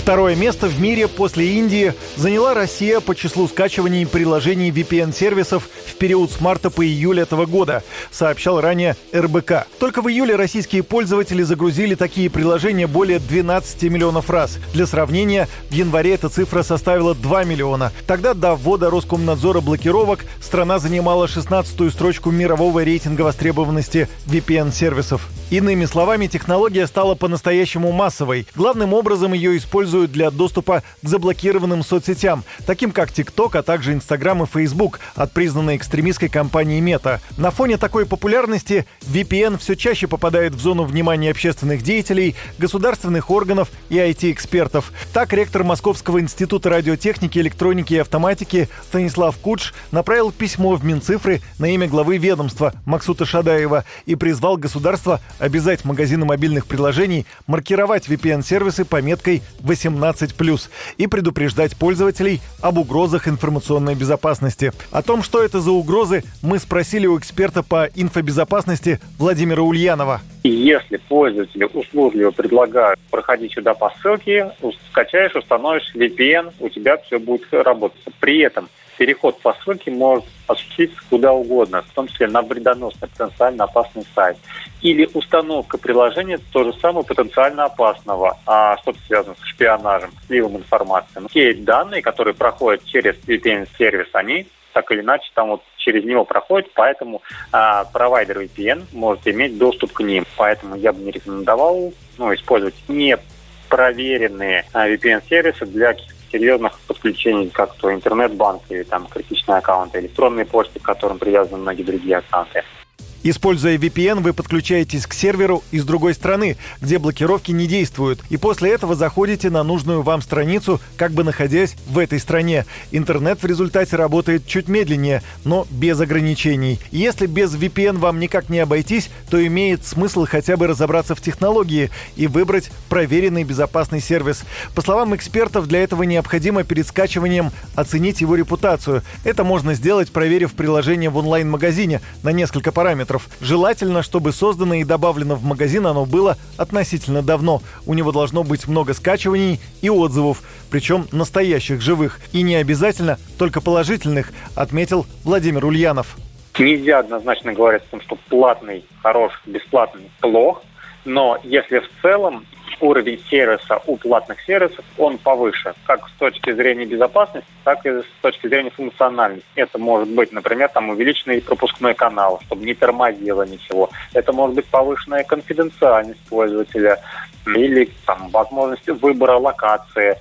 Второе место в мире после Индии заняла Россия по числу скачиваний приложений VPN-сервисов в период с марта по июль этого года, сообщал ранее РБК. Только в июле российские пользователи загрузили такие приложения более 12 миллионов раз. Для сравнения, в январе эта цифра составила 2 миллиона. Тогда до ввода Роскомнадзора блокировок страна занимала 16-ю строчку мирового рейтинга востребованности VPN-сервисов. Иными словами, технология стала по-настоящему массовой. Главным образом ее используют для доступа к заблокированным соцсетям, таким как TikTok, а также Instagram и Facebook от признанной экстремистской компании Meta. На фоне такой популярности VPN все чаще попадает в зону внимания общественных деятелей, государственных органов и IT-экспертов. Так, ректор Московского института радиотехники, электроники и автоматики Станислав Кудж направил письмо в Минцифры на имя главы ведомства Максута Шадаева и призвал государство обязать магазины мобильных приложений маркировать VPN-сервисы пометкой 18+, и предупреждать пользователей об угрозах информационной безопасности. О том, что это за угрозы, мы спросили у эксперта по инфобезопасности Владимира Ульянова. Если пользователи услужливо предлагают проходить сюда по ссылке, скачаешь, установишь VPN, у тебя все будет работать. При этом переход по ссылке может осуществиться куда угодно, в том числе на вредоносный, потенциально опасный сайт. Или установка приложения то же самое потенциально опасного, а что-то связано с шпионажем, сливом информации. Те данные, которые проходят через VPN-сервис, они так или иначе там вот через него проходят, поэтому а, провайдер VPN может иметь доступ к ним. Поэтому я бы не рекомендовал ну, использовать не проверенные а, VPN-сервисы для серьезных подключений, как то интернет-банк или там критичные аккаунты, электронные почты, к которым привязаны многие другие аккаунты. Используя VPN, вы подключаетесь к серверу из другой страны, где блокировки не действуют, и после этого заходите на нужную вам страницу, как бы находясь в этой стране. Интернет в результате работает чуть медленнее, но без ограничений. Если без VPN вам никак не обойтись, то имеет смысл хотя бы разобраться в технологии и выбрать проверенный безопасный сервис. По словам экспертов, для этого необходимо перед скачиванием оценить его репутацию. Это можно сделать, проверив приложение в онлайн-магазине на несколько параметров параметров. Желательно, чтобы создано и добавлено в магазин оно было относительно давно. У него должно быть много скачиваний и отзывов, причем настоящих живых. И не обязательно только положительных, отметил Владимир Ульянов. Нельзя однозначно говорить о том, что платный хорош, бесплатный плох, но если в целом уровень сервиса у платных сервисов, он повыше, как с точки зрения безопасности, так и с точки зрения функциональности. Это может быть, например, там увеличенный пропускной канал, чтобы не тормозило ничего. Это может быть повышенная конфиденциальность пользователя или там, возможность выбора локации.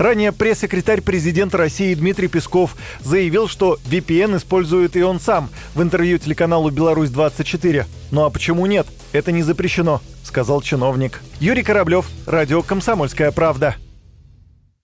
Ранее пресс-секретарь президента России Дмитрий Песков заявил, что VPN использует и он сам в интервью телеканалу «Беларусь-24». Ну а почему нет? Это не запрещено, сказал чиновник. Юрий Кораблев, радио «Комсомольская правда».